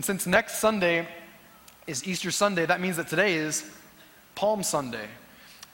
And since next Sunday is Easter Sunday, that means that today is Palm Sunday.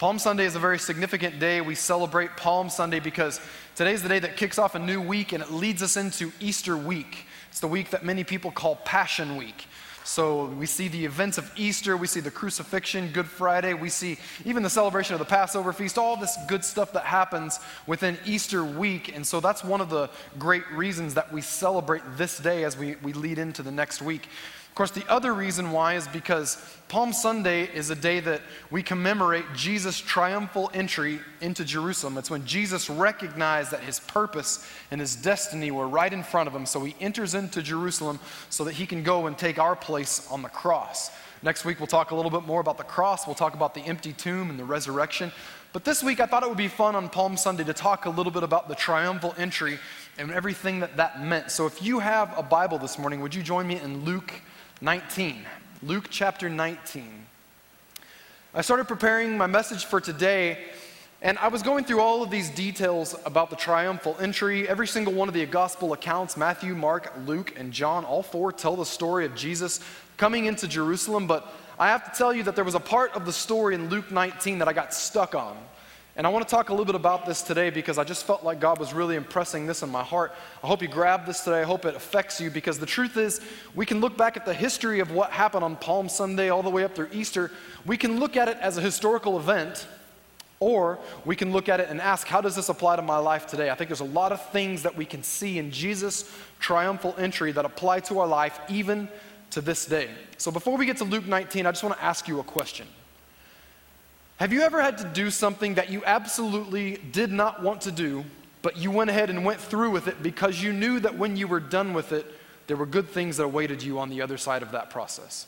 Palm Sunday is a very significant day. We celebrate Palm Sunday because today's the day that kicks off a new week and it leads us into Easter week. It's the week that many people call Passion Week. So we see the events of Easter, we see the crucifixion, Good Friday, we see even the celebration of the Passover feast, all this good stuff that happens within Easter week. And so that's one of the great reasons that we celebrate this day as we, we lead into the next week. Of course, the other reason why is because Palm Sunday is a day that we commemorate Jesus' triumphal entry into Jerusalem. It's when Jesus recognized that his purpose and his destiny were right in front of him. So he enters into Jerusalem so that he can go and take our place on the cross. Next week, we'll talk a little bit more about the cross. We'll talk about the empty tomb and the resurrection. But this week, I thought it would be fun on Palm Sunday to talk a little bit about the triumphal entry and everything that that meant. So if you have a Bible this morning, would you join me in Luke 19. Luke chapter 19. I started preparing my message for today, and I was going through all of these details about the triumphal entry. Every single one of the gospel accounts Matthew, Mark, Luke, and John all four tell the story of Jesus coming into Jerusalem. But I have to tell you that there was a part of the story in Luke 19 that I got stuck on. And I want to talk a little bit about this today because I just felt like God was really impressing this in my heart. I hope you grab this today. I hope it affects you because the truth is, we can look back at the history of what happened on Palm Sunday all the way up through Easter. We can look at it as a historical event, or we can look at it and ask, how does this apply to my life today? I think there's a lot of things that we can see in Jesus' triumphal entry that apply to our life even to this day. So before we get to Luke 19, I just want to ask you a question. Have you ever had to do something that you absolutely did not want to do, but you went ahead and went through with it because you knew that when you were done with it, there were good things that awaited you on the other side of that process?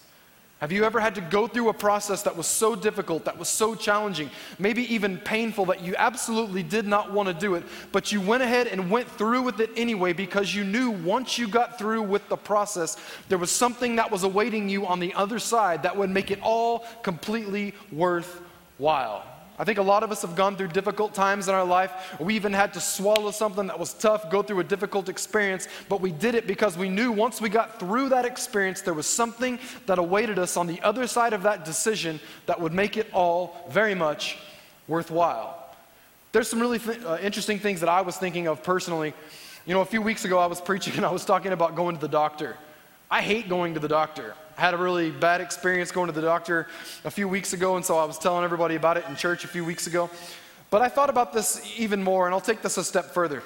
Have you ever had to go through a process that was so difficult, that was so challenging, maybe even painful that you absolutely did not want to do it, but you went ahead and went through with it anyway because you knew once you got through with the process, there was something that was awaiting you on the other side that would make it all completely worth while. I think a lot of us have gone through difficult times in our life. We even had to swallow something that was tough, go through a difficult experience, but we did it because we knew once we got through that experience, there was something that awaited us on the other side of that decision that would make it all very much worthwhile. There's some really th- uh, interesting things that I was thinking of personally. You know, a few weeks ago I was preaching and I was talking about going to the doctor. I hate going to the doctor. I had a really bad experience going to the doctor a few weeks ago, and so I was telling everybody about it in church a few weeks ago. But I thought about this even more, and I'll take this a step further.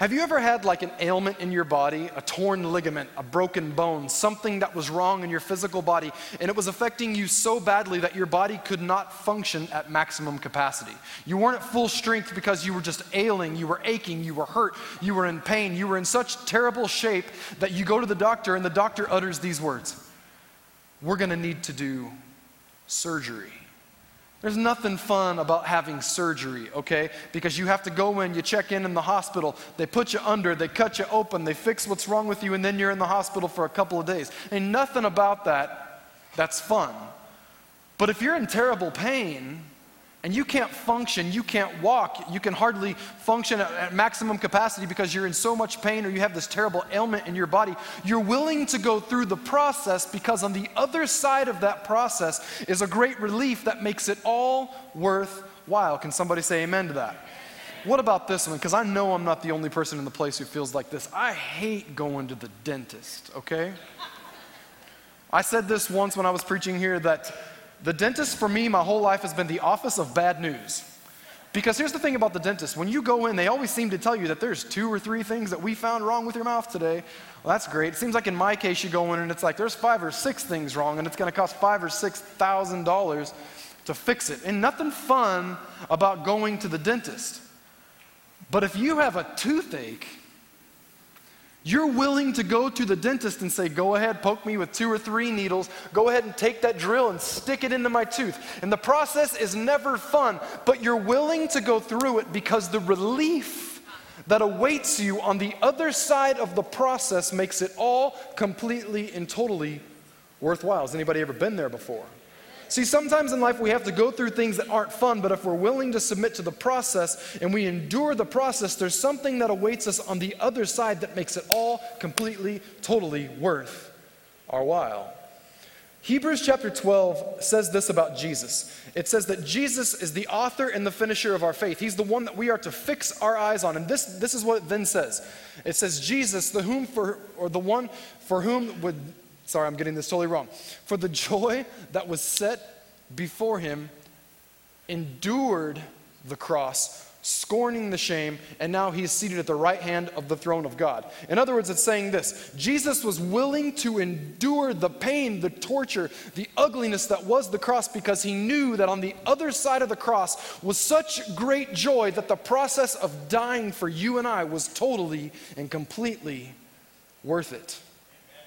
Have you ever had like an ailment in your body, a torn ligament, a broken bone, something that was wrong in your physical body, and it was affecting you so badly that your body could not function at maximum capacity? You weren't at full strength because you were just ailing, you were aching, you were hurt, you were in pain, you were in such terrible shape that you go to the doctor and the doctor utters these words We're going to need to do surgery. There's nothing fun about having surgery, okay? Because you have to go in, you check in in the hospital, they put you under, they cut you open, they fix what's wrong with you, and then you're in the hospital for a couple of days. Ain't nothing about that that's fun. But if you're in terrible pain, and you can't function, you can't walk, you can hardly function at, at, maximum capacity because you're in so much pain or you have this terrible ailment in your body, you're willing to go through the process because on the other side of that process is a great relief that makes it all worthwhile. Can somebody say amen to that? What about this one? Because I know I'm not the only person in the place who feels like this. I hate going to the dentist, okay? I said this once when I was preaching here that the dentist for me, my whole life, has been the office of bad news. Because here's the thing about the dentist when you go in, they always seem to tell you that there's two or three things that we found wrong with your mouth today. Well, that's great. It seems like in my case, you go in and it's like there's five or six things wrong, and it's going to cost five or six thousand dollars to fix it. And nothing fun about going to the dentist. But if you have a toothache, you're willing to go to the dentist and say, Go ahead, poke me with two or three needles. Go ahead and take that drill and stick it into my tooth. And the process is never fun, but you're willing to go through it because the relief that awaits you on the other side of the process makes it all completely and totally worthwhile. Has anybody ever been there before? See, sometimes in life we have to go through things that aren't fun, but if we're willing to submit to the process and we endure the process, there's something that awaits us on the other side that makes it all completely, totally worth our while. Hebrews chapter 12 says this about Jesus. It says that Jesus is the author and the finisher of our faith. He's the one that we are to fix our eyes on. And this, this is what it then says. It says, Jesus, the whom for, or the one for whom would, sorry, I'm getting this totally wrong. For the joy that was set before him, endured the cross scorning the shame, and now he is seated at the right hand of the throne of God. In other words, it's saying this Jesus was willing to endure the pain, the torture, the ugliness that was the cross because he knew that on the other side of the cross was such great joy that the process of dying for you and I was totally and completely worth it.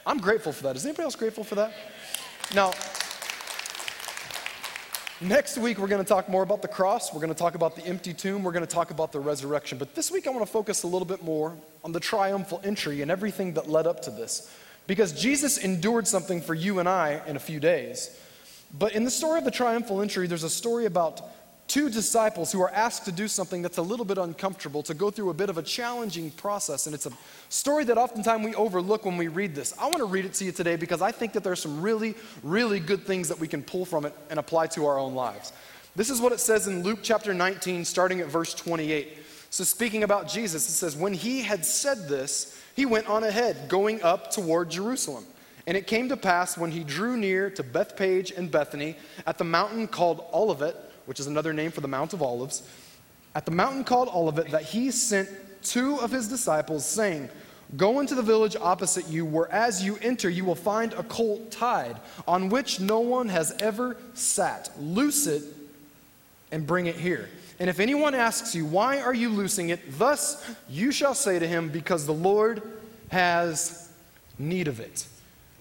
I'm grateful for that. Is anybody else grateful for that? Now, Next week, we're going to talk more about the cross. We're going to talk about the empty tomb. We're going to talk about the resurrection. But this week, I want to focus a little bit more on the triumphal entry and everything that led up to this. Because Jesus endured something for you and I in a few days. But in the story of the triumphal entry, there's a story about two disciples who are asked to do something that's a little bit uncomfortable, to go through a bit of a challenging process. And it's a story that oftentimes we overlook when we read this. I want to read it to you today because I think that there's some really, really good things that we can pull from it and apply to our own lives. This is what it says in Luke chapter 19, starting at verse 28. So, speaking about Jesus, it says, When he had said this, he went on ahead, going up toward Jerusalem. And it came to pass when he drew near to Bethphage and Bethany at the mountain called Olivet which is another name for the Mount of Olives, at the mountain called Olivet, that he sent two of his disciples, saying, Go into the village opposite you, where as you enter, you will find a colt tied, on which no one has ever sat. Loose it and bring it here. And if anyone asks you, Why are you loosing it? Thus you shall say to him, Because the Lord has need of it.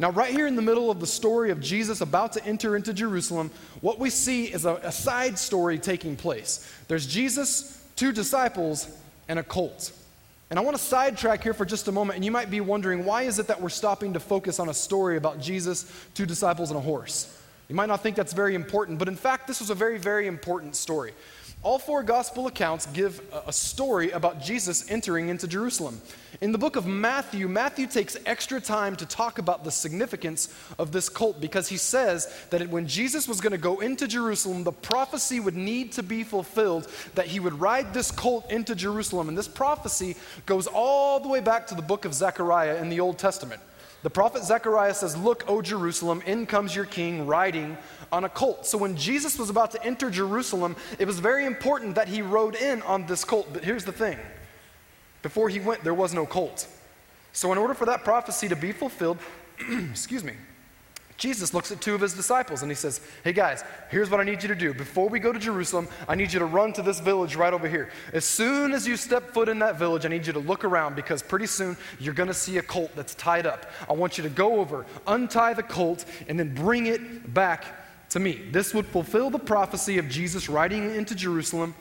Now, right here in the middle of the story of Jesus about to enter into Jerusalem, what we see is a, a side story taking place. There's Jesus, two disciples, and a colt. And I want to sidetrack here for just a moment, and you might be wondering why is it that we're stopping to focus on a story about Jesus, two disciples, and a horse? You might not think that's very important, but in fact, this was a very, very important story. All four gospel accounts give a story about Jesus entering into Jerusalem. In the book of Matthew, Matthew takes extra time to talk about the significance of this colt because he says that when Jesus was going to go into Jerusalem, the prophecy would need to be fulfilled that he would ride this colt into Jerusalem. And this prophecy goes all the way back to the book of Zechariah in the Old Testament. The prophet Zechariah says, Look, O Jerusalem, in comes your king riding on a colt. So when Jesus was about to enter Jerusalem, it was very important that he rode in on this colt. But here's the thing before he went, there was no colt. So, in order for that prophecy to be fulfilled, excuse me, Jesus looks at two of his disciples and he says, Hey guys, here's what I need you to do. Before we go to Jerusalem, I need you to run to this village right over here. As soon as you step foot in that village, I need you to look around because pretty soon you're going to see a colt that's tied up. I want you to go over, untie the colt, and then bring it back to me. This would fulfill the prophecy of Jesus riding into Jerusalem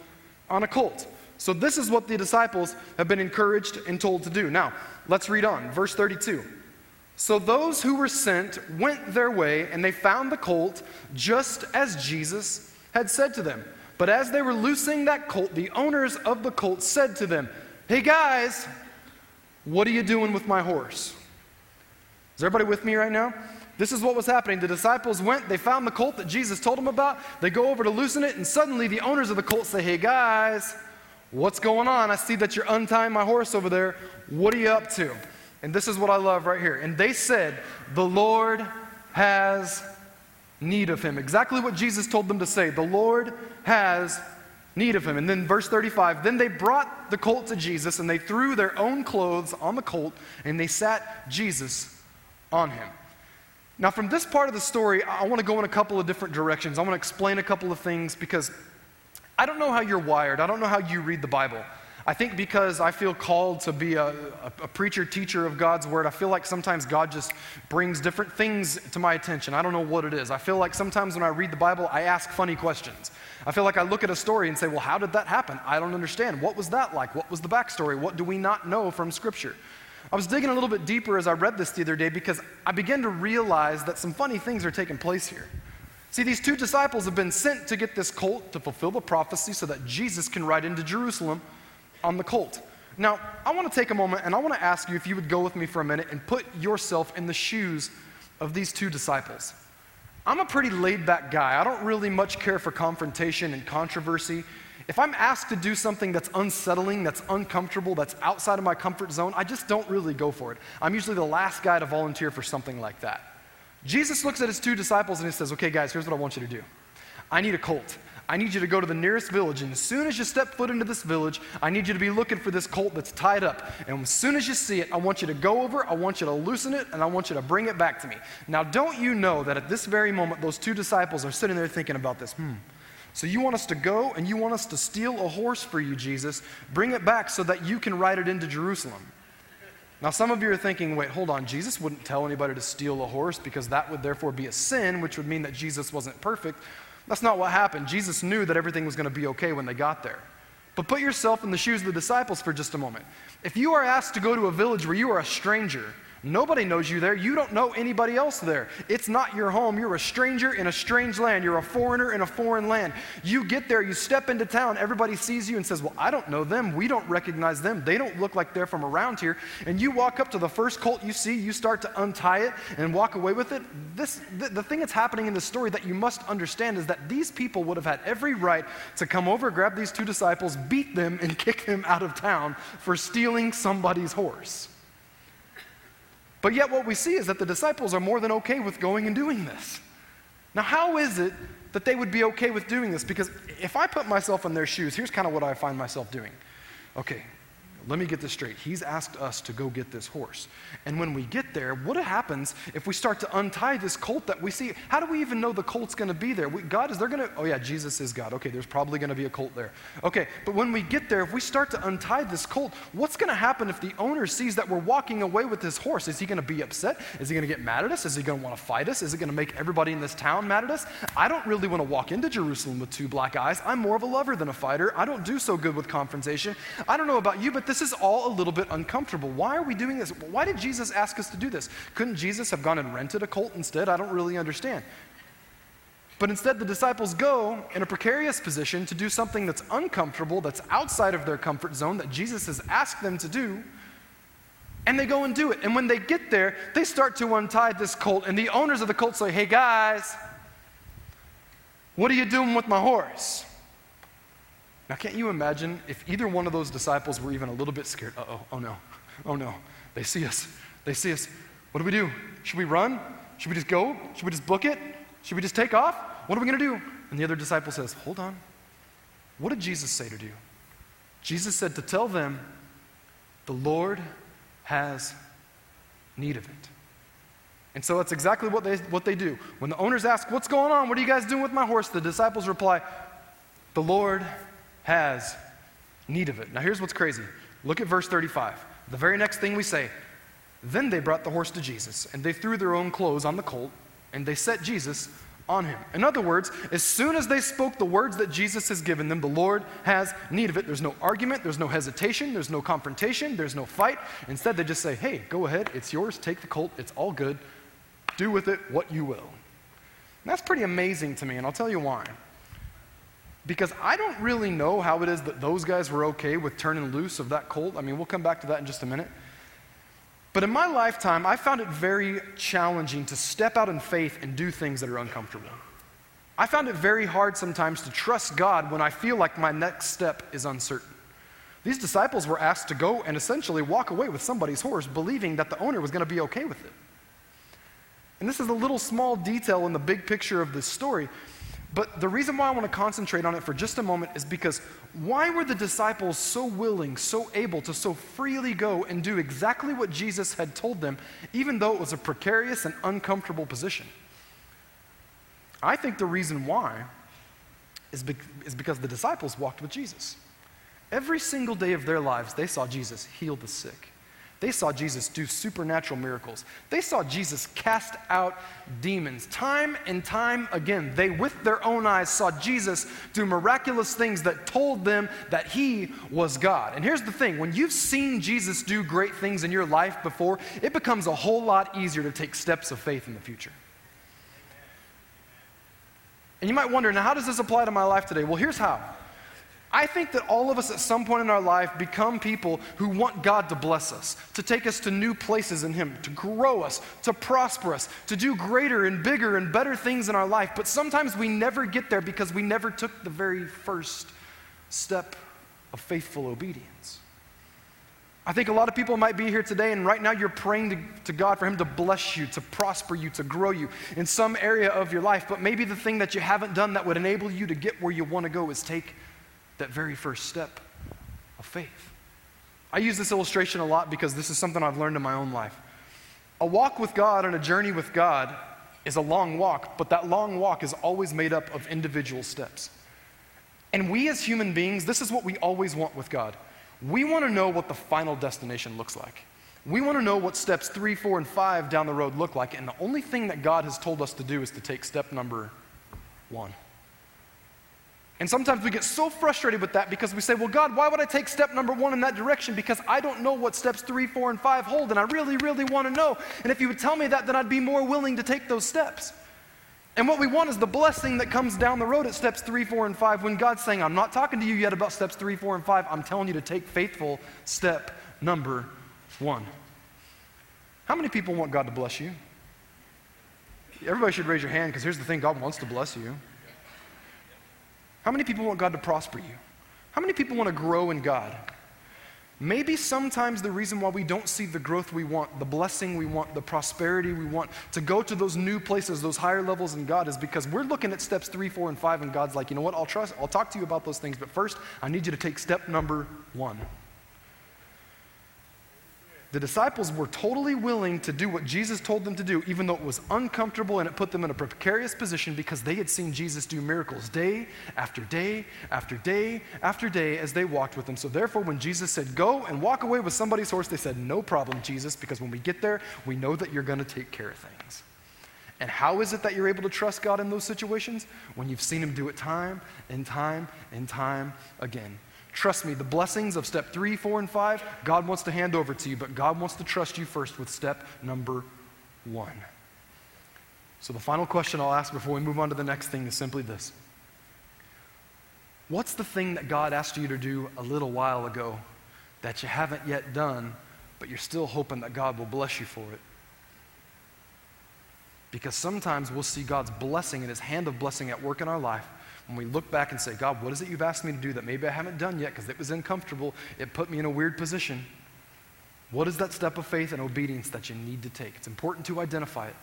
on a colt. So, this is what the disciples have been encouraged and told to do. Now, let's read on. Verse 32. So, those who were sent went their way, and they found the colt just as Jesus had said to them. But as they were loosing that colt, the owners of the colt said to them, Hey guys, what are you doing with my horse? Is everybody with me right now? This is what was happening. The disciples went, they found the colt that Jesus told them about. They go over to loosen it, and suddenly the owners of the colt say, Hey guys, What's going on? I see that you're untying my horse over there. What are you up to? And this is what I love right here. And they said, The Lord has need of him. Exactly what Jesus told them to say. The Lord has need of him. And then verse 35 Then they brought the colt to Jesus, and they threw their own clothes on the colt, and they sat Jesus on him. Now, from this part of the story, I want to go in a couple of different directions. I want to explain a couple of things because I don't know how you're wired. I don't know how you read the Bible. I think because I feel called to be a, a, preacher, teacher of God's word, I feel like sometimes God just brings different things to my attention. I don't know what it is. I feel like sometimes when I read the Bible, I ask funny questions. I feel like I look at a story and say, well, how did that happen? I don't understand. What was that like? What was the backstory? What do we not know from Scripture? I was digging a little bit deeper as I read this the other day because I began to realize that some funny things are taking place here. See, these two disciples have been sent to get this colt to fulfill the prophecy so that Jesus can ride into Jerusalem on the colt. Now, I want to take a moment and I want to ask you if you would go with me for a minute and put yourself in the shoes of these two disciples. I'm a pretty laid back guy. I don't really much care for confrontation and controversy. If I'm asked to do something that's unsettling, that's uncomfortable, that's outside of my comfort zone, I just don't really go for it. I'm usually the last guy to volunteer for something like that. Jesus looks at his two disciples and he says, Okay, guys, here's what I want you to do. I need a colt. I need you to go to the nearest village, and as soon as you step foot into this village, I need you to be looking for this colt that's tied up. And as soon as you see it, I want you to go over, I want you to loosen it, and I want you to bring it back to me. Now, don't you know that at this very moment, those two disciples are sitting there thinking about this? Hmm. So you want us to go and you want us to steal a horse for you, Jesus, bring it back so that you can ride it into Jerusalem. Now, some of you are thinking, wait, hold on, Jesus wouldn't tell anybody to steal a horse because that would therefore be a sin, which would mean that Jesus wasn't perfect. That's not what happened. Jesus knew that everything was going to be okay when they got there. But put yourself in the shoes of the disciples for just a moment. If you are asked to go to a village where you are a stranger, Nobody knows you there. You don't know anybody else there. It's not your home. You're a stranger in a strange land. You're a foreigner in a foreign land. You get there, you step into town, everybody sees you and says, Well, I don't know them. We don't recognize them. They don't look like they're from around here. And you walk up to the first colt you see, you start to untie it and walk away with it. This, the, the thing that's happening in the story that you must understand is that these people would have had every right to come over, grab these two disciples, beat them, and kick them out of town for stealing somebody's horse. But yet, what we see is that the disciples are more than okay with going and doing this. Now, how is it that they would be okay with doing this? Because if I put myself in their shoes, here's kind of what I find myself doing. Okay, let me get this straight. He's asked us to go get this horse. And when we get there, what happens if we start to untie this colt that we see? How do we even know the colt's going to be there? We, God, is there going to, oh yeah, Jesus is God. Okay, there's probably going to be a colt there. Okay, but when we get there, if we start to untie this colt, what's going to happen if the owner sees that we're walking away with this horse? Is he going to be upset? Is he going to get mad at us? Is he going to want to fight us? Is it going to make everybody in this town mad at us? I don't really want to walk into Jerusalem with two black eyes. I'm more of a lover than a fighter. I don't do so good with confrontation. I don't know about you, but this is all a little bit uncomfortable. Why are we doing this? Why did Jesus ask us to do this? Couldn't Jesus have gone and rented a colt instead? I don't really understand. But instead, the disciples go in a precarious position to do something that's uncomfortable, that's outside of their comfort zone, that Jesus has asked them to do. And they go and do it. And when they get there, they start to untie this colt. And the owners of the colt say, Hey guys, what are you doing with my horse? Now, can't you imagine if either one of those disciples were even a little bit scared? Oh, oh no, oh no. They see us. They see us. What do we do? Should we run? Should we just go? Should we just book it? Should we just take off? What are we going to do? And the other disciple says, Hold on. What did Jesus say to do? Jesus said to tell them, The Lord has need of it. And so that's exactly what they, what they do. When the owners ask, What's going on? What are you guys doing with my horse? The disciples reply, The Lord has need of it. Now, here's what's crazy. Look at verse 35. The very next thing we say, then they brought the horse to Jesus, and they threw their own clothes on the colt, and they set Jesus on him. In other words, as soon as they spoke the words that Jesus has given them, the Lord has need of it. There's no argument, there's no hesitation, there's no confrontation, there's no fight. Instead, they just say, hey, go ahead, it's yours, take the colt, it's all good, do with it what you will. And that's pretty amazing to me, and I'll tell you why. Because I don't really know how it is that those guys were okay with turning loose of that colt. I mean, we'll come back to that in just a minute. But in my lifetime, I found it very challenging to step out in faith and do things that are uncomfortable. I found it very hard sometimes to trust God when I feel like my next step is uncertain. These disciples were asked to go and essentially walk away with somebody's horse, believing that the owner was going to be okay with it. And this is a little small detail in the big picture of this story, but the reason why I want to concentrate on it for just a moment is because why were the disciples so willing, so able to so freely go and do exactly what Jesus had told them, even though it was a precarious and uncomfortable position? I think the reason why is, be- is because the disciples walked with Jesus. Every single day of their lives, they saw Jesus heal the sick. They saw Jesus do supernatural miracles. They saw Jesus cast out demons. Time and time again, they, with their own eyes, saw Jesus do miraculous things that told them that he was God. And here's the thing when you've seen Jesus do great things in your life before, it becomes a whole lot easier to take steps of faith in the future. And you might wonder, now, how does this apply to my life today? Well, here's how. I think that all of us at some point in our life become people who want God to bless us, to take us to new places in Him, to grow us, to prosper us, to do greater and bigger and better things in our life. But sometimes we never get there because we never took the very first step of faithful obedience. I think a lot of people might be here today, and right now you're praying to, to, God for Him to bless you, to prosper you, to grow you in some area of your life. But maybe the thing that you haven't done that would enable you to get where you want to go is take that very first step of faith. I use this illustration a lot because this is something I've learned in my own life. A walk with God and a journey with God is a long walk, but that long walk is always made up of individual steps. And we as human beings, this is what we always want with God. We want to know what the final destination looks like. We want to know what steps three, four, and five down the road look like. And the only thing that God has told us to do is to take step number one. And sometimes we get so frustrated with that because we say, well, God, why would I take step number one in that direction? Because I don't know what steps three, four, and five hold, and I really, really want to know. And if you would tell me that, then I'd be more willing to take those steps. And what we want is the blessing that comes down the road at steps three, four, and five when God's saying, I'm not talking to you yet about steps three, four, and five. I'm telling you to take faithful step number one. How many people want God to bless you? Everybody should raise your hand because here's the thing God wants to bless you. How many people want God to prosper you? How many people want to grow in God? Maybe sometimes the reason why we don't see the growth we want, the blessing we want, the prosperity we want, to go to those new places, those higher levels in God, is because we're looking at steps three, four, and five, and God's like, you know what, I'll trust, I'll talk to you about those things, but first, I need you to take step number one. The disciples were totally willing to do what Jesus told them to do, even though it was uncomfortable and it put them in a precarious position because they had seen Jesus do miracles day after day after day after day as they walked with him. So, therefore, when Jesus said, Go and walk away with somebody's horse, they said, No problem, Jesus, because when we get there, we know that you're going to take care of things. And how is it that you're able to trust God in those situations? When you've seen him do it time and time and time again. Trust me, the blessings of step three, four, and five, God wants to hand over to you, but God wants to trust you first with step number one. So, the final question I'll ask before we move on to the next thing is simply this What's the thing that God asked you to do a little while ago that you haven't yet done, but you're still hoping that God will bless you for it? Because sometimes we'll see God's blessing and His hand of blessing at work in our life when we look back and say, God, what is it you've asked me to do that maybe I haven't done yet because it was uncomfortable, it put me in a weird position? What is that step of faith and obedience that you need to take? It's important to identify it.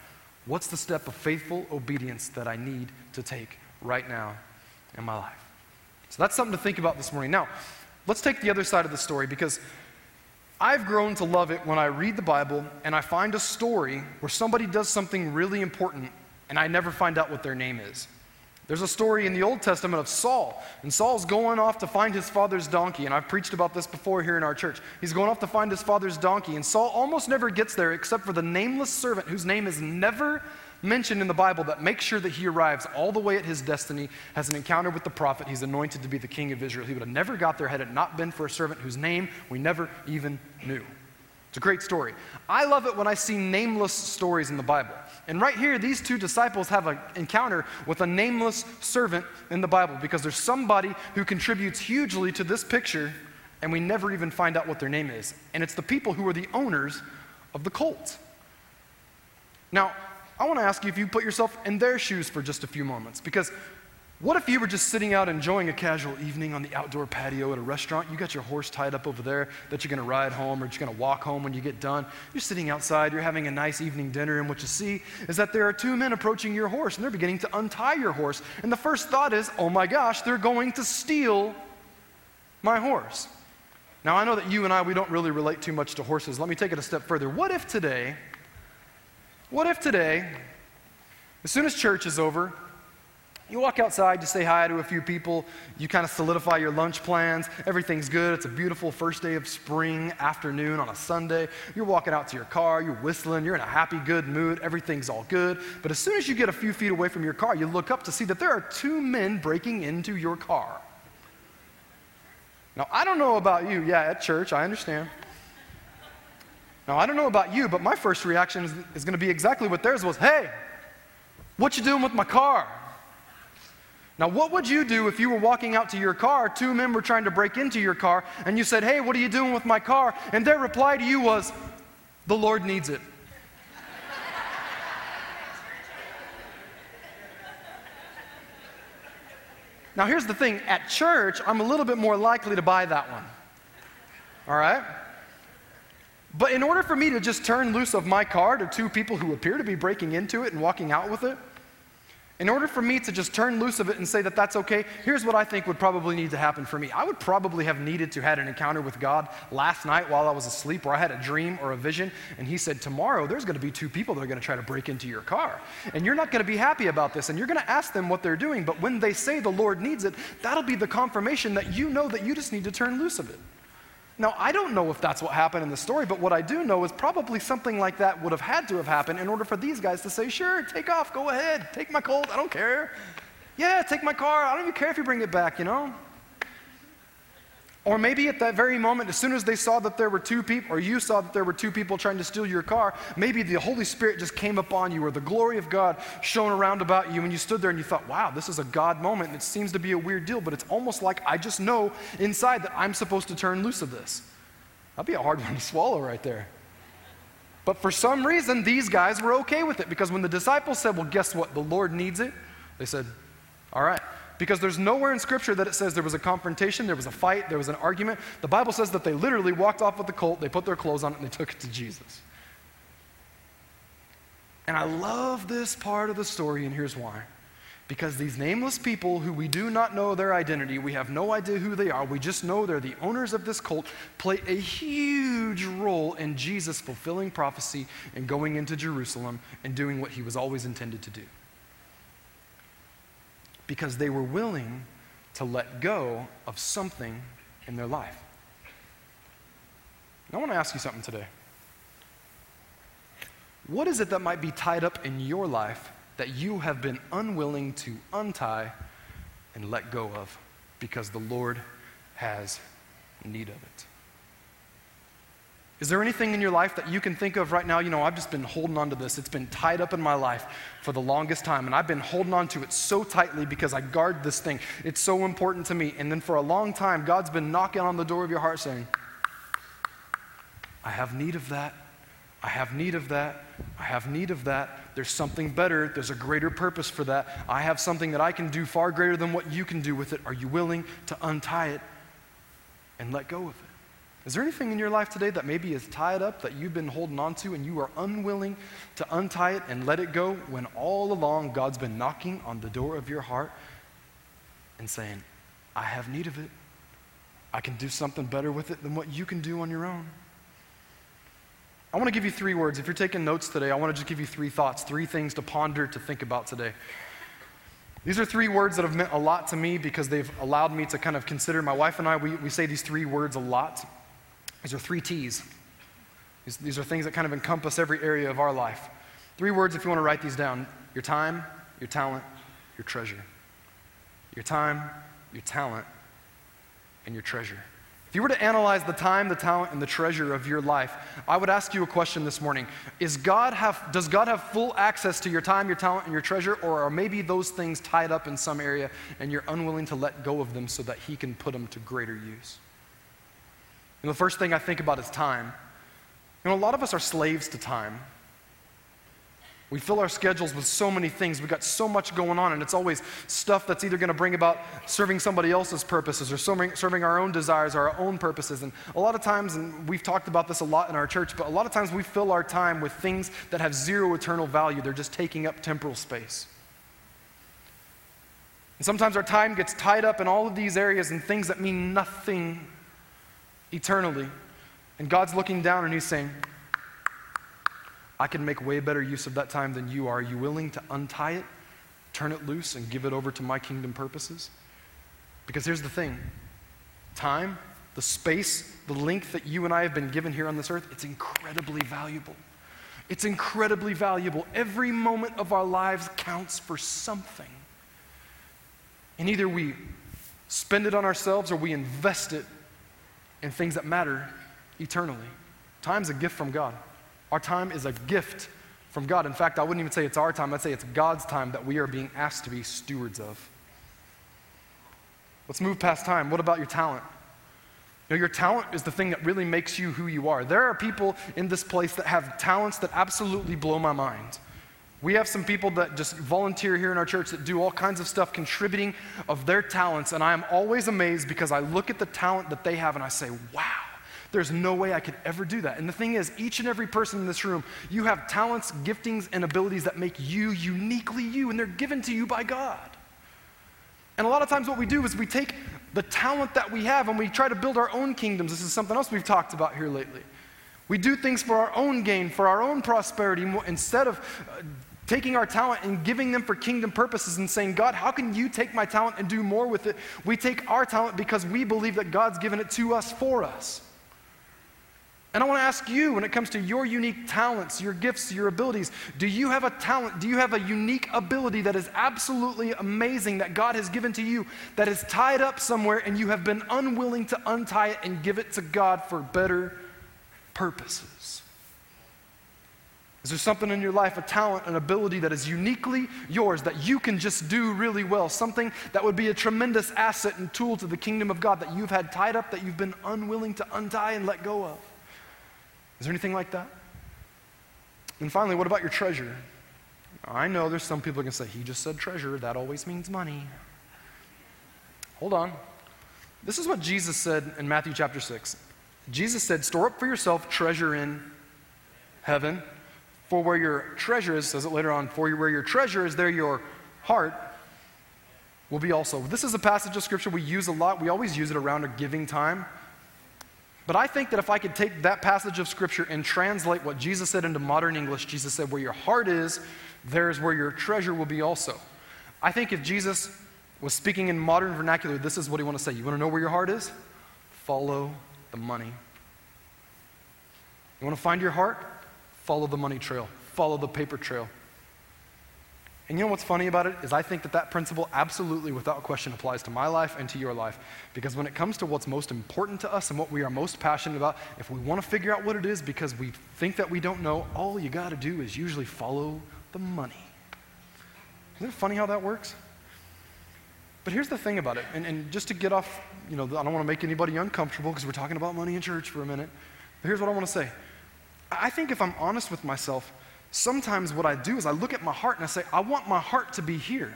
What's the step of faithful obedience that I need to take right now in my life? So that's something to think about this morning. Now, let's take the other side of the story because I've grown to love it when I read the Bible and I find a story where somebody does something really important and I never find out what their name is. There's a story in the Old Testament of Saul, and Saul's going off to find his father's donkey, and I've preached about this before here in our church. He's going off to find his father's donkey, and Saul almost never gets there except for the nameless servant whose name is never mentioned in the Bible that makes sure that he arrives all the way at his destiny, has an encounter with the prophet. He's anointed to be the king of Israel. He would have never got there had it not been for a servant whose name we never even knew. It's a great story. I love it when I see nameless stories in the Bible. And right here, these two disciples have an encounter with a nameless servant in the Bible because there's somebody who contributes hugely to this picture, and we never even find out what their name is. And it's the people who are the owners of the colt. Now, I want to ask you if you put yourself in their shoes for just a few moments because what if you were just sitting out enjoying a casual evening on the outdoor patio at a restaurant? You got your horse tied up over there that you're going to ride home or you're going to walk home when you get done. You're sitting outside, you're having a nice evening dinner, and what you see is that there are two men approaching your horse and they're beginning to untie your horse. And the first thought is, oh my gosh, they're going to steal my horse. Now, I know that you and I, we don't really relate too much to horses. Let me take it a step further. What if today, what if today, as soon as church is over, you walk outside, you say hi to a few people, you kind of solidify your lunch plans. Everything's good. It's a beautiful first day of spring afternoon on a Sunday. You're walking out to your car, you're whistling, you're in a happy, good mood. Everything's all good. But as soon as you get a few feet away from your car, you look up to see that there are two men breaking into your car. Now, I don't know about you. Yeah, at church, I understand. Now, I don't know about you, but my first reaction is, is going to be exactly what theirs was Hey, what you doing with my car? Now, what would you do if you were walking out to your car, two men were trying to break into your car, and you said, Hey, what are you doing with my car? And their reply to you was, The Lord needs it. now, here's the thing at church, I'm a little bit more likely to buy that one. All right? But in order for me to just turn loose of my car to two people who appear to be breaking into it and walking out with it, in order for me to just turn loose of it and say that that's okay, here's what I think would probably need to happen for me. I would probably have needed to had an encounter with God last night while I was asleep or I had a dream or a vision and he said, "Tomorrow there's going to be two people that are going to try to break into your car. And you're not going to be happy about this and you're going to ask them what they're doing, but when they say the Lord needs it, that'll be the confirmation that you know that you just need to turn loose of it." Now, I don't know if that's what happened in the story, but what I do know is probably something like that would have had to have happened in order for these guys to say, sure, take off, go ahead, take my colt, I don't care. Yeah, take my car, I don't even care if you bring it back, you know? Or maybe at that very moment, as soon as they saw that there were two people, or you saw that there were two people trying to steal your car, maybe the Holy Spirit just came upon you, or the glory of God shone around about you, and you stood there and you thought, wow, this is a God moment. And it seems to be a weird deal, but it's almost like I just know inside that I'm supposed to turn loose of this. That'd be a hard one to swallow right there. But for some reason, these guys were okay with it because when the disciples said, well, guess what? The Lord needs it, they said, all right. Because there's nowhere in Scripture that it says there was a confrontation, there was a fight, there was an argument. The Bible says that they literally walked off with the colt, they put their clothes on it, and they took it to Jesus. And I love this part of the story, and here's why. Because these nameless people who we do not know their identity, we have no idea who they are, we just know they're the owners of this cult, play a huge role in Jesus fulfilling prophecy and going into Jerusalem and doing what he was always intended to do because they were willing to let go of something in their life. And I want to ask you something today. What is it that might be tied up in your life that you have been unwilling to untie and let go of because the Lord has need of it? Is there anything in your life that you can think of right now? You know, I've just been holding on to this. It's been tied up in my life for the longest time, and I've been holding on to it so tightly because I guard this thing. It's so important to me. And then for a long time, God's been knocking on the door of your heart saying, I have need of that. I have need of that. I have need of that. There's something better. There's a greater purpose for that. I have something that I can do far greater than what you can do with it. Are you willing to untie it and let go of it? Is there anything in your life today that maybe is tied up that you've been holding on to and you are unwilling to untie it and let it go when all along God's been knocking on the door of your heart and saying, I have need of it. I can do something better with it than what you can do on your own. I want to give you three words. If you're taking notes today, I want to just give you three thoughts, three things to ponder, to think about today. These are three words that have meant a lot to me because they've allowed me to kind of consider. My wife and I, we, we say these three words a lot. These are three T's. These, these are things that kind of encompass every area of our life. Three words if you want to write these down your time, your talent, your treasure. Your time, your talent, and your treasure. If you were to analyze the time, the talent, and the treasure of your life, I would ask you a question this morning. Is God have, does God have full access to your time, your talent, and your treasure, or are maybe those things tied up in some area and you're unwilling to let go of them so that He can put them to greater use? The first thing I think about is time. You know, a lot of us are slaves to time. We fill our schedules with so many things. We've got so much going on, and it's always stuff that's either going to bring about serving somebody else's purposes or serving, serving our own desires or our own purposes. And a lot of times, and we've talked about this a lot in our church, but a lot of times we fill our time with things that have zero eternal value. They're just taking up temporal space. And sometimes our time gets tied up in all of these areas and things that mean nothing eternally. And God's looking down and He's saying, I can make way better use of that time than you are. Are you willing to untie it, turn it loose, and give it over to my kingdom purposes? Because here's the thing time, the space, the length that you and I have been given here on this earth, it's incredibly valuable. It's incredibly valuable. Every moment of our lives counts for something. And either we spend it on ourselves or we invest it in things that matter eternally. Time's a gift from God. Our time is a gift from God. In fact, I wouldn't even say it's our time, I'd say it's God's time that we are being asked to be stewards of. Let's move past time. What about your talent? You know, your talent is the thing that really makes you who you are. There are people in this place that have talents that absolutely blow my mind. We have some people that just volunteer here in our church that do all kinds of stuff contributing of their talents, and I am always amazed because I look at the talent that they have and I say, wow, there's no way I could ever do that. And the thing is, each and every person in this room, you have talents, giftings, and abilities that make you uniquely you, and they're given to you by God. And a lot of times, what we do is we take the talent that we have and we try to build our own kingdoms. This is something else we've talked about here lately. We do things for our own gain, for our own prosperity, instead of uh, taking our talent and giving them for kingdom purposes and saying, God, how can you take my talent and do more with it? We take our talent because we believe that God's given it to us for us. And I want to ask you, when it comes to your unique talents, your gifts, your abilities, do you have a talent? Do you have a unique ability that is absolutely amazing that God has given to you that is tied up somewhere and you have been unwilling to untie it and give it to God for better purposes? Is there something in your life, a talent, an ability that is uniquely yours that you can just do really well? Something that would be a tremendous asset and tool to the kingdom of God that you've had tied up that you've been unwilling to untie and let go of? Is there anything like that? And finally, what about your treasure? I know there's some people who can say, he just said treasure, that always means money. Hold on. This is what Jesus said in Matthew chapter 6. Jesus said, Store up for yourself treasure in heaven for where your treasure is, says it later on, for where your treasure is, there your heart will be also. This is a passage of scripture we use a lot. We always use it around a giving time. But I think that if I could take that passage of scripture and translate what Jesus said into modern English, Jesus said, Where your heart is, there's where your treasure will be also. I think if Jesus was speaking in modern vernacular, this is what he want to say. You want to know where your heart is? Follow the money. You want to find your heart? follow the money trail, follow the paper trail. And you know what's funny about it is I think that that principle absolutely without question applies to my life and to your life because when it comes to what's most important to us and what we are most passionate about, if we want to figure out what it is because we think that we don't know, all you got to do is usually follow the money. Isn't it funny how that works? But here's the thing about it, and, and just to get off, you know, I don't want to make anybody uncomfortable because we're talking about money in church for a minute. But here's what I want to say I think if I'm honest with myself, sometimes what I do is I look at my heart and I say, I want my heart to be here.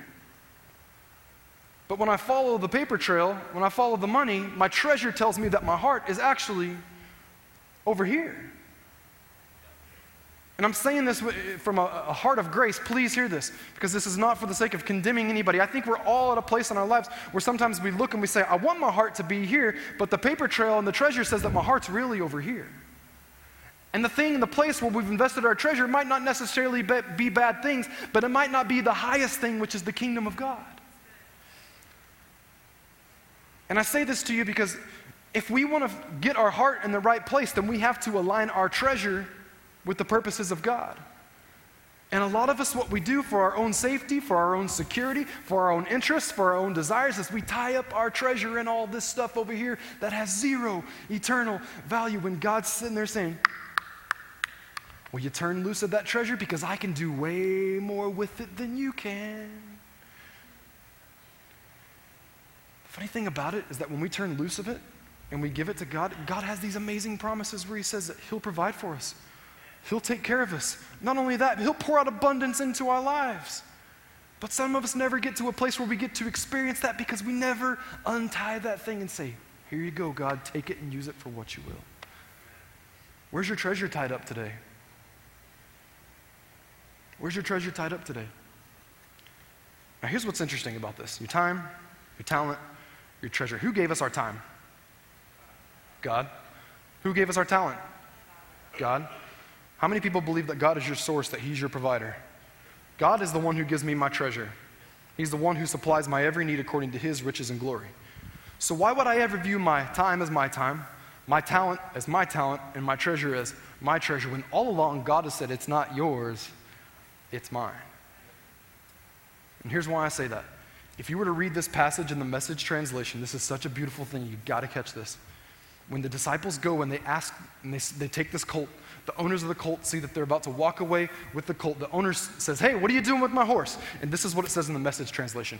But when I follow the paper trail, when I follow the money, my treasure tells me that my heart is actually over here. And I'm saying this from a, heart of grace. Please hear this, because this is not for the sake of condemning anybody. I think we're all at a place in our lives where sometimes we look and we say, I want my heart to be here, but the paper trail and the treasure says that my heart's really over here. And the thing, the place where we've invested our treasure might not necessarily be bad things, but it might not be the highest thing, which is the kingdom of God. And I say this to you because if we want to get our heart in the right place, then we have to align our treasure with the purposes of God. And a lot of us, what we do for our own safety, for our own security, for our own interests, for our own desires, is we tie up our treasure in all this stuff over here that has zero eternal value when God's sitting there saying, Will you turn loose of that treasure? Because I can do way more with it than you can. The funny thing about it is that when we turn loose of it and we give it to God, God has these amazing promises where He says that He'll provide for us, He'll take care of us. Not only that, He'll pour out abundance into our lives. But some of us never get to a place where we get to experience that because we never untie that thing and say, Here you go, God, take it and use it for what you will. Where's your treasure tied up today? Where's your treasure tied up today? Now, here's what's interesting about this your time, your talent, your treasure. Who gave us our time? God. Who gave us our talent? God. How many people believe that God is your source, that He's your provider? God is the one who gives me my treasure. He's the one who supplies my every need according to His riches and glory. So, why would I ever view my time as my time, my talent as my talent, and my treasure as my treasure when all along God has said it's not yours, it's mine. And here's why I say that. If you were to read this passage in the message translation, this is such a beautiful thing. You've got to catch this. When the disciples go and they ask, and they, they take this colt, the owners of the colt see that they're about to walk away with the colt. The owner says, Hey, what are you doing with my horse? And this is what it says in the message translation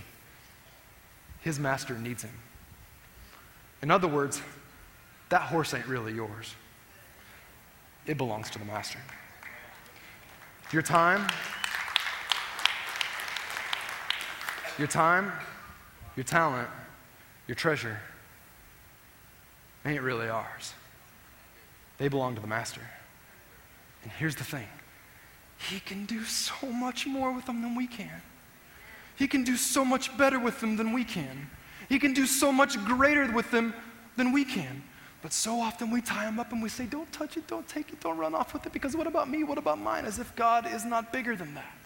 His master needs him. In other words, that horse ain't really yours, it belongs to the master. Your time, your time, your talent, your treasure ain't really ours. They belong to the master. And here's the thing He can do so much more with them than we can. He can do so much better with them than we can. He can do so much greater with them than we can. But so often we tie them up and we say, Don't touch it, don't take it, don't run off with it, because what about me? What about mine? As if God is not bigger than that.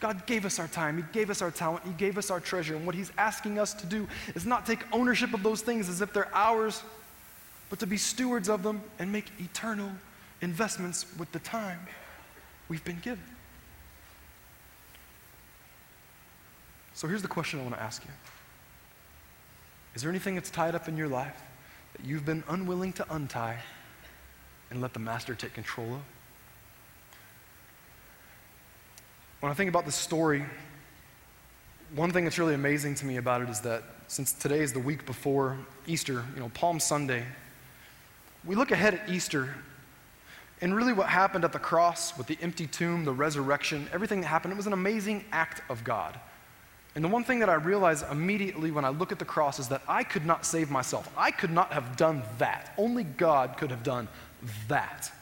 God gave us our time, He gave us our talent, He gave us our treasure. And what He's asking us to do is not take ownership of those things as if they're ours, but to be stewards of them and make eternal investments with the time we've been given. So here's the question I want to ask you Is there anything that's tied up in your life that you've been unwilling to untie and let the Master take control of? When I think about this story, one thing that's really amazing to me about it is that since today is the week before Easter, you know, Palm Sunday, we look ahead at Easter and really what happened at the cross with the empty tomb, the resurrection, everything that happened, it was an amazing act of God. And the one thing that I realize immediately when I look at the cross is that I could not save myself. I could not have done that. Only God could have done that.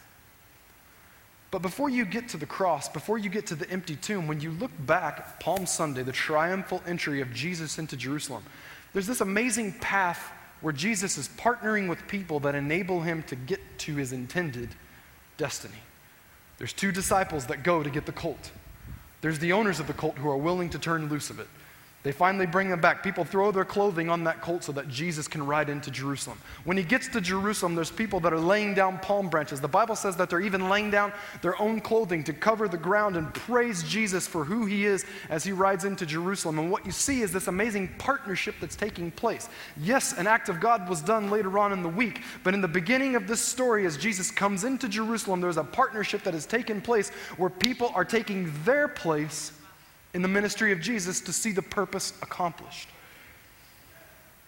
But before you get to the cross, before you get to the empty tomb, when you look back, Palm Sunday, the triumphal entry of Jesus into Jerusalem, there's this amazing path where Jesus is partnering with people that enable him to get to his intended destiny. There's two disciples that go to get the colt. There's the owners of the colt who are willing to turn loose of it. They finally bring them back. People throw their clothing on that colt so that Jesus can ride into Jerusalem. When he gets to Jerusalem, there's people that are laying down palm branches. The Bible says that they're even laying down their own clothing to cover the ground and praise Jesus for who he is as he rides into Jerusalem. And what you see is this amazing partnership that's taking place. Yes, an act of God was done later on in the week, but in the beginning of this story, as Jesus comes into Jerusalem, there's a partnership that has taken place where people are taking their place in the ministry of Jesus to see the purpose accomplished.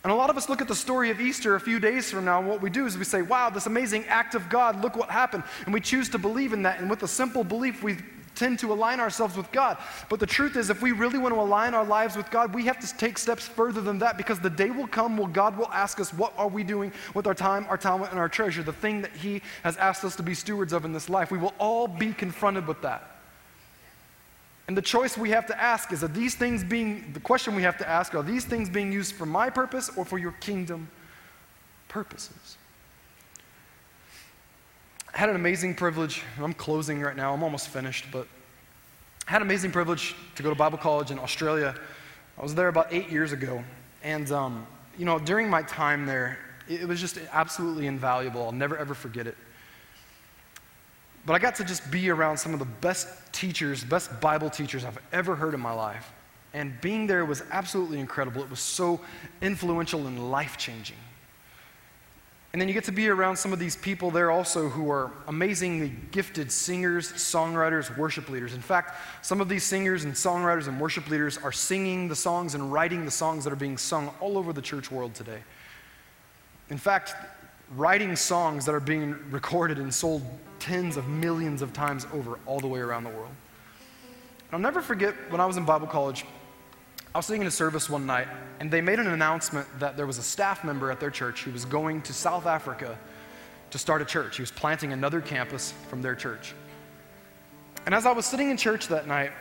And a lot of us look at the story of Easter a few days from now, and what we do is we say, wow, this amazing act of God, look what happened. And we choose to believe in that. And with a simple belief, we tend to align ourselves with God. But the truth is, if we really want to align our lives with God, we have to take steps further than that because the day will come where God will ask us, what are we doing with our time, our talent, and our treasure, the thing that He has asked us to be stewards of in this life. We will all be confronted with that. And the choice we have to ask is are these things being, the question we have to ask, are these things being used for my purpose or for your kingdom purposes? I had an amazing privilege. I'm closing right now, I'm almost finished, but I had an amazing privilege to go to Bible college in Australia. I was there about eight years ago. And, um, you know, during my time there, it was just absolutely invaluable. I'll never, ever forget it. But I got to just be around some of the best teachers, best Bible teachers I've ever heard in my life. And being there was absolutely incredible. It was so influential and life changing. And then you get to be around some of these people there also who are amazingly gifted singers, songwriters, worship leaders. In fact, some of these singers and songwriters and worship leaders are singing the songs and writing the songs that are being sung all over the church world today. In fact, writing songs that are being recorded and sold tens of millions of times over all the way around the world. And I'll never forget when I was in Bible college, I was sitting in a service one night, and they made an announcement that there was a staff member at their church who was going to South Africa to start a church. He was planting another campus from their church. And as I was sitting in church that night,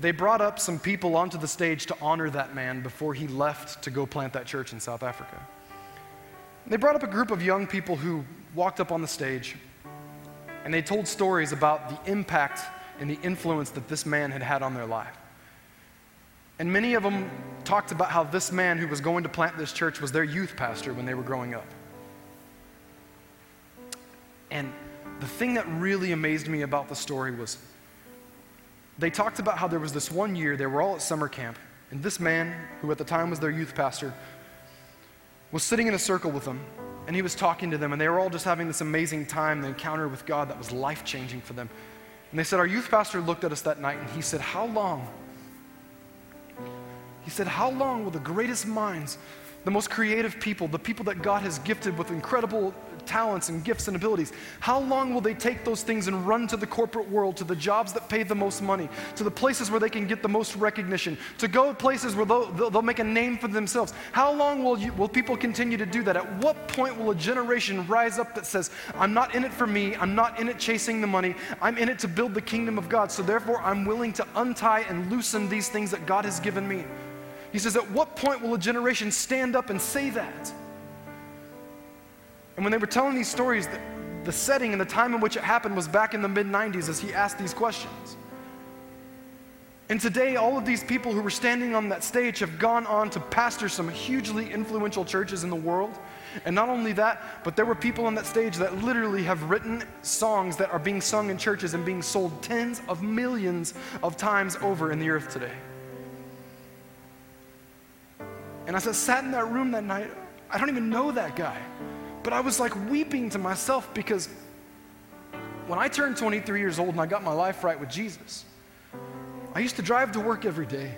they brought up some people onto the stage to honor that man before he left to go plant that church in South Africa. They brought up a group of young people who walked up on the stage and they told stories about the impact and the influence that this man had had on their life. And many of them talked about how this man who was going to plant this church was their youth pastor when they were growing up. And the thing that really amazed me about the story was they talked about how there was this one year, they were all at summer camp, and this man, who at the time was their youth pastor, was sitting in a circle with them, and he was talking to them, and they were all just having this amazing time, the encounter with God that was life changing for them. And they said, Our youth pastor looked at us that night, and he said, How long? He said, How long will the greatest minds the most creative people, the people that God has gifted with incredible talents and gifts and abilities, how long will they take those things and run to the corporate world, to the jobs that pay the most money, to the places where they can get the most recognition, to go places where they'll, they'll, they'll make a name for themselves? How long will, you, will people continue to do that? At what point will a generation rise up that says, I'm not in it for me, I'm not in it chasing the money, I'm in it to build the kingdom of God, so therefore I'm willing to untie and loosen these things that God has given me? He says, At what point will a generation stand up and say that? And when they were telling these stories, the, the setting and the time in which it happened was back in the mid 90s as he asked these questions. And today, all of these people who were standing on that stage have gone on to pastor some hugely influential churches in the world. And not only that, but there were people on that stage that literally have written songs that are being sung in churches and being sold tens of millions of times over in the earth today. And as I sat in that room that night, I don't even know that guy. But I was like weeping to myself because when I turned 23 years old and I got my life right with Jesus, I used to drive to work every day.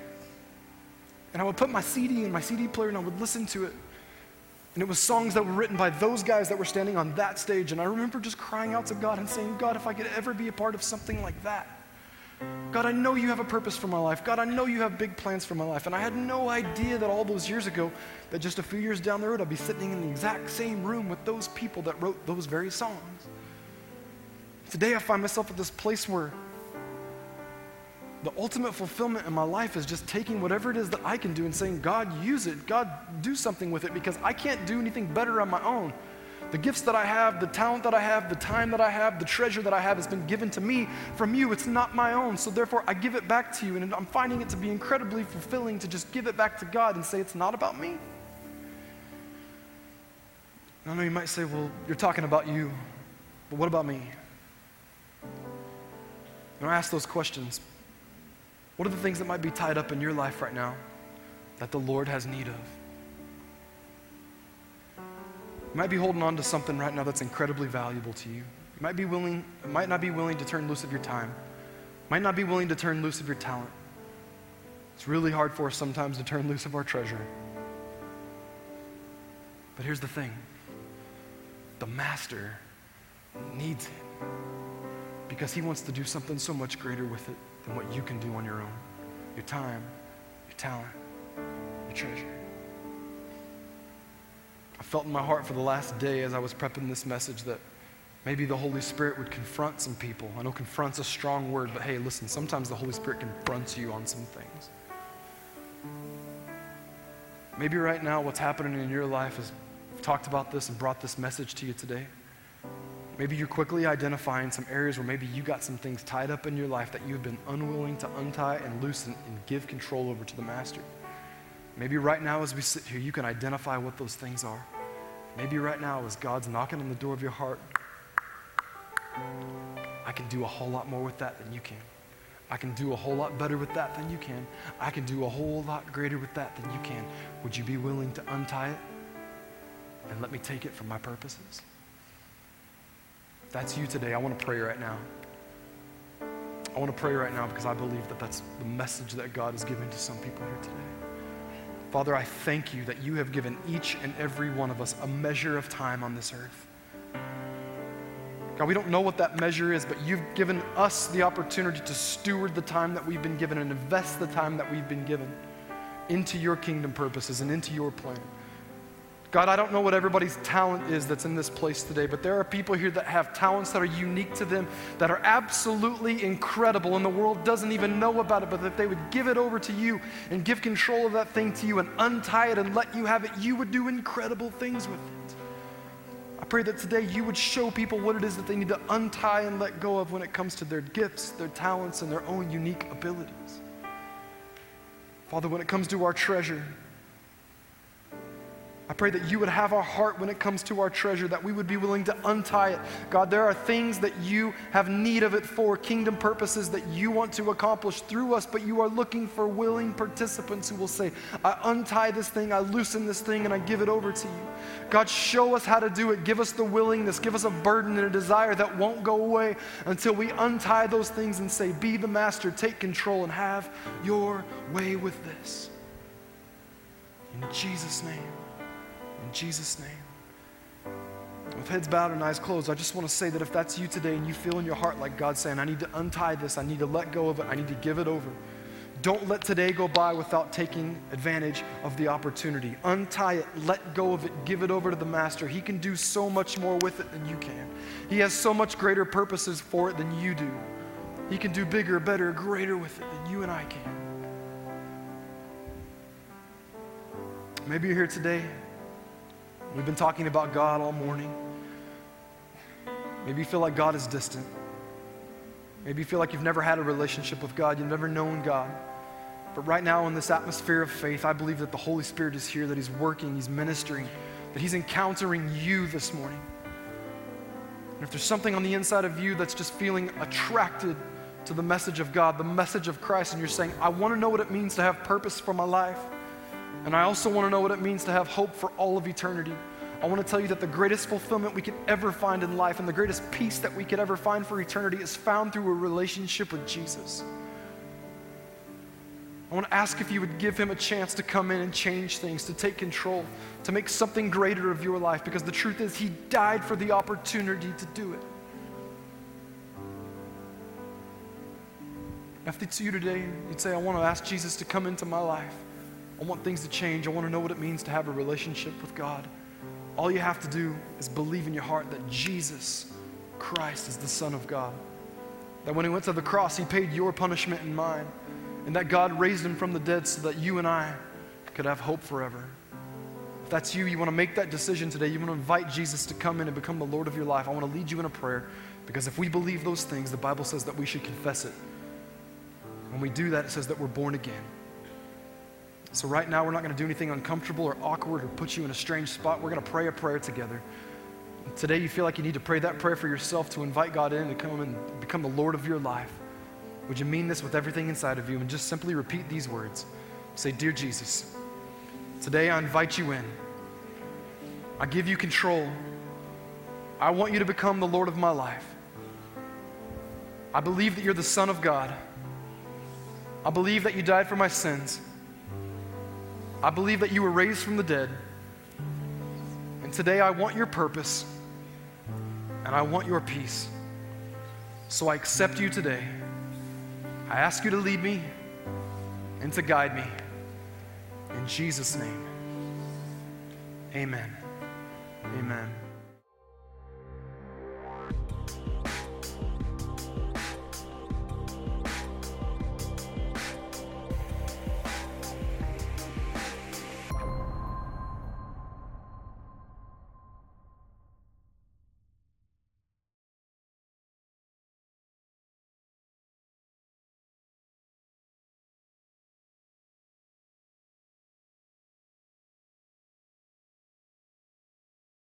And I would put my CD in my CD player and I would listen to it. And it was songs that were written by those guys that were standing on that stage. And I remember just crying out to God and saying, God, if I could ever be a part of something like that. God, I know you have a purpose for my life. God, I know you have big plans for my life. And I had no idea that all those years ago, that just a few years down the road, I'd be sitting in the exact same room with those people that wrote those very songs. Today, I find myself at this place where the ultimate fulfillment in my life is just taking whatever it is that I can do and saying, God, use it. God, do something with it because I can't do anything better on my own. The gifts that I have, the talent that I have, the time that I have, the treasure that I have has been given to me from you. It's not my own. So therefore, I give it back to you. And I'm finding it to be incredibly fulfilling to just give it back to God and say, it's not about me. I know you might say, well, you're talking about you, but what about me? And I ask those questions. What are the things that might be tied up in your life right now that the Lord has need of? You might be holding on to something right now that's incredibly valuable to you. You might be willing, might not be willing to turn loose of your time. Might not be willing to turn loose of your talent. It's really hard for us sometimes to turn loose of our treasure. But here's the thing the master needs it because he wants to do something so much greater with it than what you can do on your own your time, your talent, your treasure. I felt in my heart for the last day as I was prepping this message that maybe the Holy Spirit would confront some people. I know confront's a strong word, but hey, listen, sometimes the Holy Spirit confronts you on some things. Maybe right now what's happening in your life is I've talked about this and brought this message to you today. Maybe you're quickly identifying some areas where maybe you got some things tied up in your life that you've been unwilling to untie and loosen and give control over to the Master. Maybe right now, as we sit here, you can identify what those things are. Maybe right now, as God's knocking on the door of your heart, I can do a whole lot more with that than you can. I can do a whole lot better with that than you can. I can do a whole lot greater with that than you can. Would you be willing to untie it and let me take it for my purposes? If that's you today. I want to pray right now. I want to pray right now because I believe that that's the message that God is giving to some people here today. Father, I thank you that you have given each and every one of us a measure of time on this earth. God, we don't know what that measure is, but you've given us the opportunity to steward the time that we've been given and invest the time that we've been given into your kingdom purposes and into your plan. God, I don't know what everybody's talent is that's in this place today, but there are people here that have talents that are unique to them, that are absolutely incredible, and the world doesn't even know about it. But if they would give it over to you and give control of that thing to you and untie it and let you have it, you would do incredible things with it. I pray that today you would show people what it is that they need to untie and let go of when it comes to their gifts, their talents, and their own unique abilities. Father, when it comes to our treasure, I pray that you would have our heart when it comes to our treasure, that we would be willing to untie it. God, there are things that you have need of it for, kingdom purposes that you want to accomplish through us, but you are looking for willing participants who will say, I untie this thing, I loosen this thing, and I give it over to you. God, show us how to do it. Give us the willingness, give us a burden and a desire that won't go away until we untie those things and say, Be the master, take control, and have your way with this. In Jesus' name. In Jesus' name. With heads bowed and eyes closed, I just want to say that if that's you today and you feel in your heart like God's saying, I need to untie this, I need to let go of it, I need to give it over. Don't let today go by without taking advantage of the opportunity. Untie it, let go of it, give it over to the Master. He can do so much more with it than you can. He has so much greater purposes for it than you do. He can do bigger, better, greater with it than you and I can. Maybe you're here today. We've been talking about God all morning. Maybe you feel like God is distant. Maybe you feel like you've never had a relationship with God, you've never known God. But right now, in this atmosphere of faith, I believe that the Holy Spirit is here, that He's working, He's ministering, that He's encountering you this morning. And if there's something on the inside of you that's just feeling attracted to the message of God, the message of Christ, and you're saying, I want to know what it means to have purpose for my life, and I also want to know what it means to have hope for all of eternity. I want to tell you that the greatest fulfillment we could ever find in life and the greatest peace that we could ever find for eternity is found through a relationship with Jesus. I want to ask if you would give him a chance to come in and change things, to take control, to make something greater of your life, because the truth is, he died for the opportunity to do it. If it's you today, you'd say, I want to ask Jesus to come into my life. I want things to change. I want to know what it means to have a relationship with God. All you have to do is believe in your heart that Jesus Christ is the Son of God. That when he went to the cross, he paid your punishment and mine. And that God raised him from the dead so that you and I could have hope forever. If that's you, you want to make that decision today, you want to invite Jesus to come in and become the Lord of your life. I want to lead you in a prayer because if we believe those things, the Bible says that we should confess it. When we do that, it says that we're born again. So, right now, we're not going to do anything uncomfortable or awkward or put you in a strange spot. We're going to pray a prayer together. Today, you feel like you need to pray that prayer for yourself to invite God in to come and become the Lord of your life. Would you mean this with everything inside of you and just simply repeat these words? Say, Dear Jesus, today I invite you in. I give you control. I want you to become the Lord of my life. I believe that you're the Son of God. I believe that you died for my sins. I believe that you were raised from the dead. And today I want your purpose and I want your peace. So I accept you today. I ask you to lead me and to guide me. In Jesus' name, amen. Amen.